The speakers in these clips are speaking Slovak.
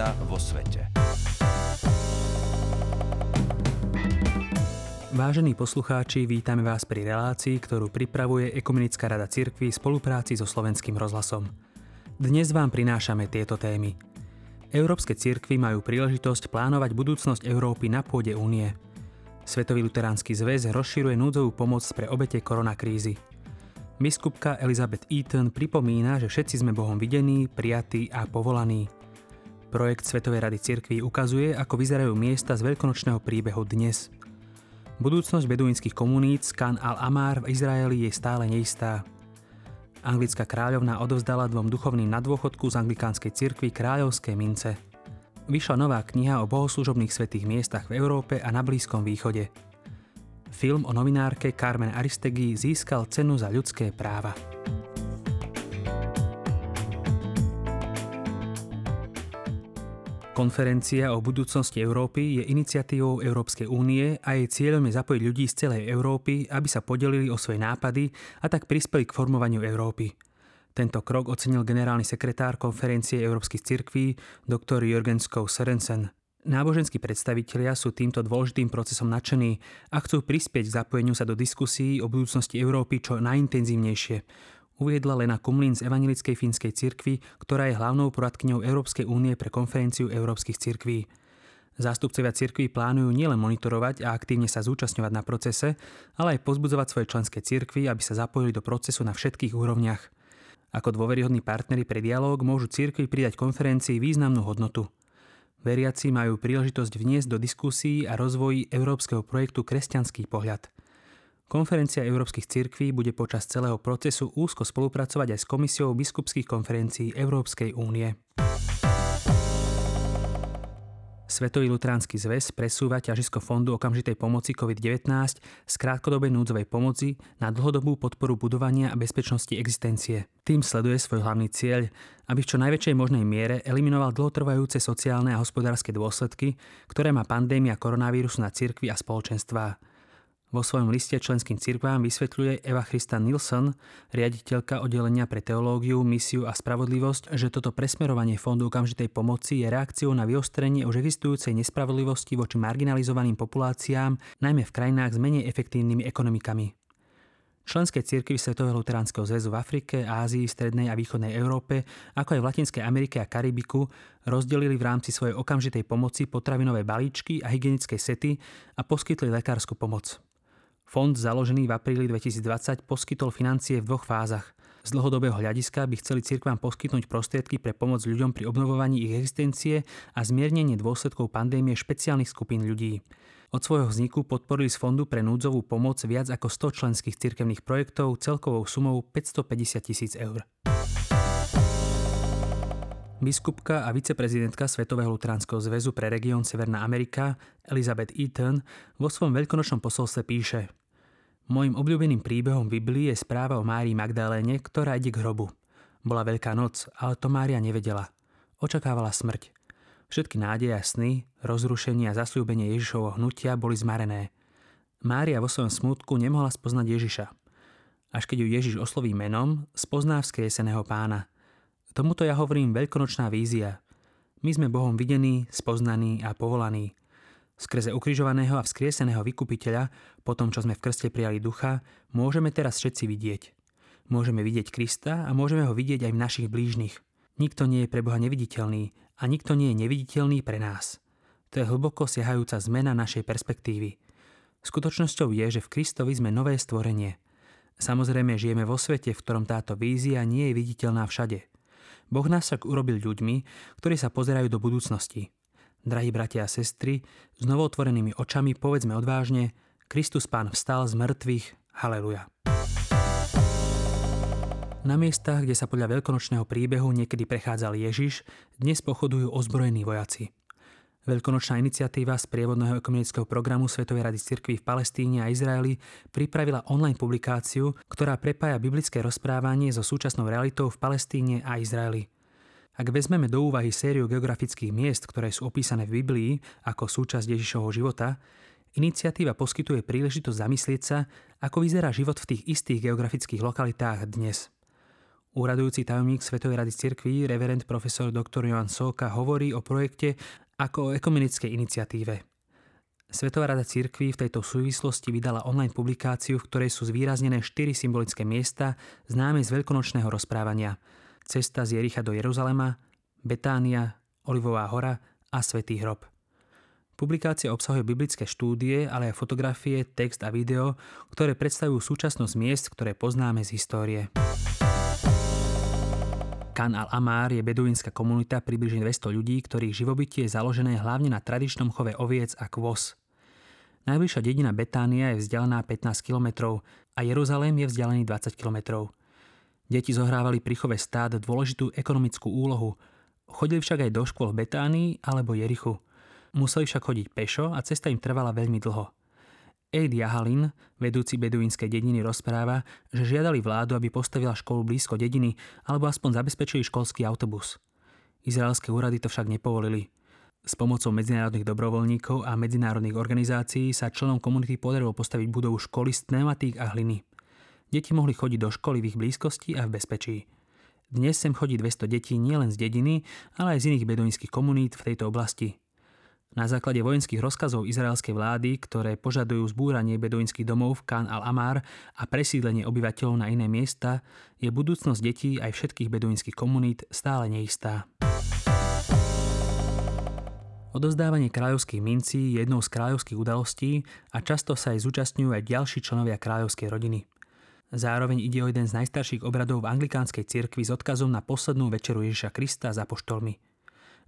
zmena vo svete. Vážení poslucháči, vítame vás pri relácii, ktorú pripravuje Ekumenická rada cirkvi v spolupráci so Slovenským rozhlasom. Dnes vám prinášame tieto témy. Európske cirkvy majú príležitosť plánovať budúcnosť Európy na pôde únie. Svetový luteránsky zväz rozširuje núdzovú pomoc pre obete koronakrízy. Biskupka Elizabeth Eaton pripomína, že všetci sme Bohom videní, prijatí a povolaní. Projekt Svetovej rady cirkví ukazuje, ako vyzerajú miesta z veľkonočného príbehu dnes – Budúcnosť beduínskych komunít Skan al-Amar v Izraeli je stále neistá. Anglická kráľovna odovzdala dvom duchovným na dôchodku z anglikánskej cirkvi kráľovské mince. Vyšla nová kniha o bohoslužobných svetých miestach v Európe a na Blízkom východe. Film o novinárke Carmen Aristegui získal cenu za ľudské práva. Konferencia o budúcnosti Európy je iniciatívou Európskej únie a jej cieľom je zapojiť ľudí z celej Európy, aby sa podelili o svoje nápady a tak prispeli k formovaniu Európy. Tento krok ocenil generálny sekretár konferencie európskych cirkví dr. Jürgen Skov. Náboženskí predstavitelia sú týmto dôležitým procesom nadšení a chcú prispieť k zapojeniu sa do diskusí o budúcnosti Európy čo najintenzívnejšie uviedla Lena Kumlin z Evangelickej fínskej cirkvi, ktorá je hlavnou poradkyňou Európskej únie pre konferenciu európskych cirkví. Zástupcovia cirkví plánujú nielen monitorovať a aktívne sa zúčastňovať na procese, ale aj pozbudzovať svoje členské cirkvy, aby sa zapojili do procesu na všetkých úrovniach. Ako dôveryhodní partnery pre dialóg môžu cirkvy pridať konferencii významnú hodnotu. Veriaci majú príležitosť vniesť do diskusí a rozvoji európskeho projektu Kresťanský pohľad – Konferencia európskych cirkví bude počas celého procesu úzko spolupracovať aj s Komisiou biskupských konferencií Európskej únie. Svetový lutránsky zväz presúva ťažisko fondu okamžitej pomoci COVID-19 z krátkodobej núdzovej pomoci na dlhodobú podporu budovania a bezpečnosti existencie. Tým sleduje svoj hlavný cieľ, aby v čo najväčšej možnej miere eliminoval dlhotrvajúce sociálne a hospodárske dôsledky, ktoré má pandémia koronavírusu na cirkvi a spoločenstvá. Vo svojom liste členským cirkvám vysvetľuje Eva Christa Nilsson, riaditeľka oddelenia pre teológiu, misiu a spravodlivosť, že toto presmerovanie fondu okamžitej pomoci je reakciou na vyostrenie už existujúcej nespravodlivosti voči marginalizovaným populáciám, najmä v krajinách s menej efektívnymi ekonomikami. Členské cirkvy Svetového luteránskeho zväzu v Afrike, Ázii, Strednej a Východnej Európe, ako aj v Latinskej Amerike a Karibiku, rozdelili v rámci svojej okamžitej pomoci potravinové balíčky a hygienické sety a poskytli lekárskú pomoc. Fond založený v apríli 2020 poskytol financie v dvoch fázach. Z dlhodobého hľadiska by chceli cirkvám poskytnúť prostriedky pre pomoc ľuďom pri obnovovaní ich existencie a zmiernenie dôsledkov pandémie špeciálnych skupín ľudí. Od svojho vzniku podporili z Fondu pre núdzovú pomoc viac ako 100 členských cirkevných projektov celkovou sumou 550 tisíc eur. Biskupka a viceprezidentka Svetového lutránskeho zväzu pre región Severná Amerika Elizabeth Eaton vo svojom veľkonočnom posolstve píše – Mojím obľúbeným príbehom v Biblii je správa o Márii Magdaléne, ktorá ide k hrobu. Bola veľká noc, ale to Mária nevedela. Očakávala smrť. Všetky nádeje a sny, rozrušenie a zasľúbenie Ježišovho hnutia boli zmarené. Mária vo svojom smutku nemohla spoznať Ježiša. Až keď ju Ježiš osloví menom, spozná vzkrieseného pána. Tomuto ja hovorím veľkonočná vízia. My sme Bohom videní, spoznaní a povolaní. Skrze ukrižovaného a vzkrieseného vykupiteľa, po tom, čo sme v krste prijali ducha, môžeme teraz všetci vidieť. Môžeme vidieť Krista a môžeme ho vidieť aj v našich blížnych. Nikto nie je pre Boha neviditeľný a nikto nie je neviditeľný pre nás. To je hlboko siahajúca zmena našej perspektívy. Skutočnosťou je, že v Kristovi sme nové stvorenie. Samozrejme žijeme vo svete, v ktorom táto vízia nie je viditeľná všade. Boh nás však urobil ľuďmi, ktorí sa pozerajú do budúcnosti. Drahí bratia a sestry, s novootvorenými očami povedzme odvážne, Kristus Pán vstal z mŕtvych, haleluja. Na miestach, kde sa podľa veľkonočného príbehu niekedy prechádzal Ježiš, dnes pochodujú ozbrojení vojaci. Veľkonočná iniciatíva z prievodného ekumenického programu Svetovej rady cirkví v Palestíne a Izraeli pripravila online publikáciu, ktorá prepája biblické rozprávanie so súčasnou realitou v Palestíne a Izraeli. Ak vezmeme do úvahy sériu geografických miest, ktoré sú opísané v Biblii ako súčasť Ježišovho života, iniciatíva poskytuje príležitosť zamyslieť sa, ako vyzerá život v tých istých geografických lokalitách dnes. Úradujúci tajomník Svetovej rady cirkví, reverend profesor dr. Johan Soka, hovorí o projekte ako o ekumenickej iniciatíve. Svetová rada cirkví v tejto súvislosti vydala online publikáciu, v ktorej sú zvýraznené štyri symbolické miesta známe z veľkonočného rozprávania. Cesta z Jericha do Jeruzalema, Betánia, Olivová hora a Svetý hrob. Publikácia obsahuje biblické štúdie, ale aj fotografie, text a video, ktoré predstavujú súčasnosť miest, ktoré poznáme z histórie. Kan al-Amár je beduínska komunita približne 200 ľudí, ktorých živobytie je založené hlavne na tradičnom chove oviec a kvos. Najbližšia dedina Betánia je vzdialená 15 km a Jeruzalém je vzdialený 20 km. Deti zohrávali pri chove stád dôležitú ekonomickú úlohu. Chodili však aj do škôl v Betánii alebo Jerichu. Museli však chodiť pešo a cesta im trvala veľmi dlho. Eid Jahalin, vedúci beduínskej dediny, rozpráva, že žiadali vládu, aby postavila školu blízko dediny alebo aspoň zabezpečili školský autobus. Izraelské úrady to však nepovolili. S pomocou medzinárodných dobrovoľníkov a medzinárodných organizácií sa členom komunity podarilo postaviť budovu školy z pneumatík a hliny. Deti mohli chodiť do školy v ich blízkosti a v bezpečí. Dnes sem chodí 200 detí nielen z dediny, ale aj z iných beduínskych komunít v tejto oblasti. Na základe vojenských rozkazov izraelskej vlády, ktoré požadujú zbúranie beduínskych domov v Khan al-Amar a presídlenie obyvateľov na iné miesta, je budúcnosť detí aj všetkých beduínskych komunít stále neistá. Odozdávanie kráľovských mincí je jednou z kráľovských udalostí a často sa aj zúčastňujú aj ďalší členovia kráľovskej rodiny. Zároveň ide o jeden z najstarších obradov v anglikánskej cirkvi s odkazom na poslednú večeru Ježiša Krista za poštolmi –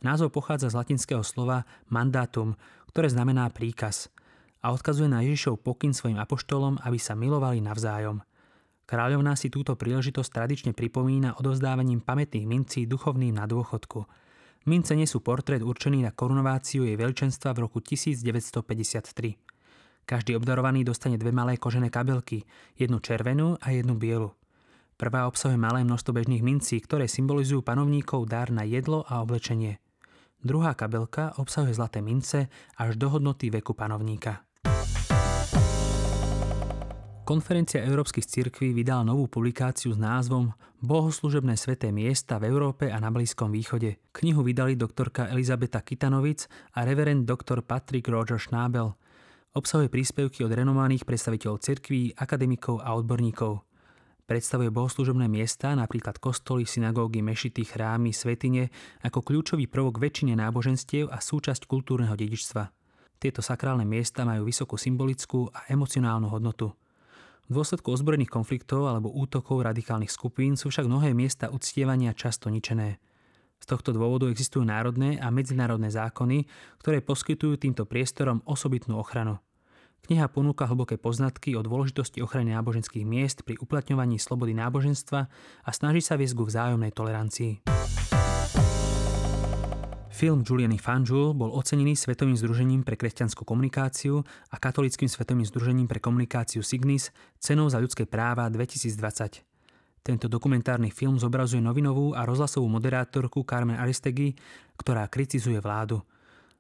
Názov pochádza z latinského slova mandatum, ktoré znamená príkaz a odkazuje na Ježišov pokyn svojim apoštolom, aby sa milovali navzájom. Kráľovná si túto príležitosť tradične pripomína odovzdávaním pamätných mincí duchovným na dôchodku. Mince nesú portrét určený na korunováciu jej veľčenstva v roku 1953. Každý obdarovaný dostane dve malé kožené kabelky, jednu červenú a jednu bielu. Prvá obsahuje malé množstvo bežných mincí, ktoré symbolizujú panovníkov dar na jedlo a oblečenie. Druhá kabelka obsahuje zlaté mince až do hodnoty veku panovníka. Konferencia európskych cirkví vydala novú publikáciu s názvom Bohoslužebné sveté miesta v Európe a na Blízkom východe. Knihu vydali doktorka Elizabeta Kitanovic a reverend doktor Patrick Roger Schnabel. Obsahuje príspevky od renomovaných predstaviteľov cirkví, akademikov a odborníkov. Predstavuje bohoslužobné miesta, napríklad kostoly, synagógy, mešity, chrámy, svetine, ako kľúčový prvok väčšine náboženstiev a súčasť kultúrneho dedičstva. Tieto sakrálne miesta majú vysokú symbolickú a emocionálnu hodnotu. V dôsledku ozbrojených konfliktov alebo útokov radikálnych skupín sú však mnohé miesta uctievania často ničené. Z tohto dôvodu existujú národné a medzinárodné zákony, ktoré poskytujú týmto priestorom osobitnú ochranu. Kniha ponúka hlboké poznatky o dôležitosti ochrany náboženských miest pri uplatňovaní slobody náboženstva a snaží sa viesť ku vzájomnej tolerancii. Film Juliany Fanjul bol ocenený Svetovým združením pre kresťanskú komunikáciu a Katolickým svetovým združením pre komunikáciu Signis cenou za ľudské práva 2020. Tento dokumentárny film zobrazuje novinovú a rozhlasovú moderátorku Carmen Aristegi, ktorá kritizuje vládu.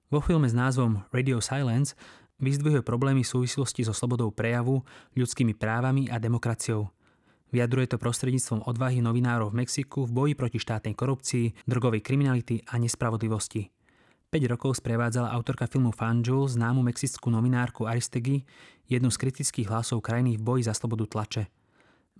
Vo filme s názvom Radio Silence Vyzdvihuje problémy v súvislosti so slobodou prejavu, ľudskými právami a demokraciou. Vyjadruje to prostredníctvom odvahy novinárov v Mexiku v boji proti štátnej korupcii, drogovej kriminality a nespravodlivosti. 5 rokov sprevádzala autorka filmu Fanjul známu mexickú novinárku Aristegi, jednu z kritických hlasov krajiny v boji za slobodu tlače –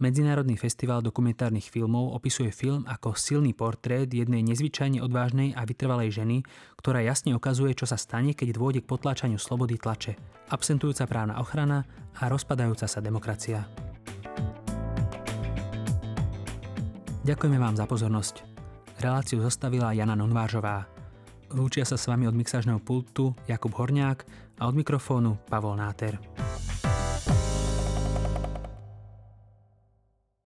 Medzinárodný festival dokumentárnych filmov opisuje film ako silný portrét jednej nezvyčajne odvážnej a vytrvalej ženy, ktorá jasne ukazuje, čo sa stane, keď dôjde k potláčaniu slobody tlače, absentujúca právna ochrana a rozpadajúca sa demokracia. Ďakujeme vám za pozornosť. Reláciu zostavila Jana Nonvážová. Lúčia sa s vami od mixážneho pultu Jakub Horniák a od mikrofónu Pavol Náter.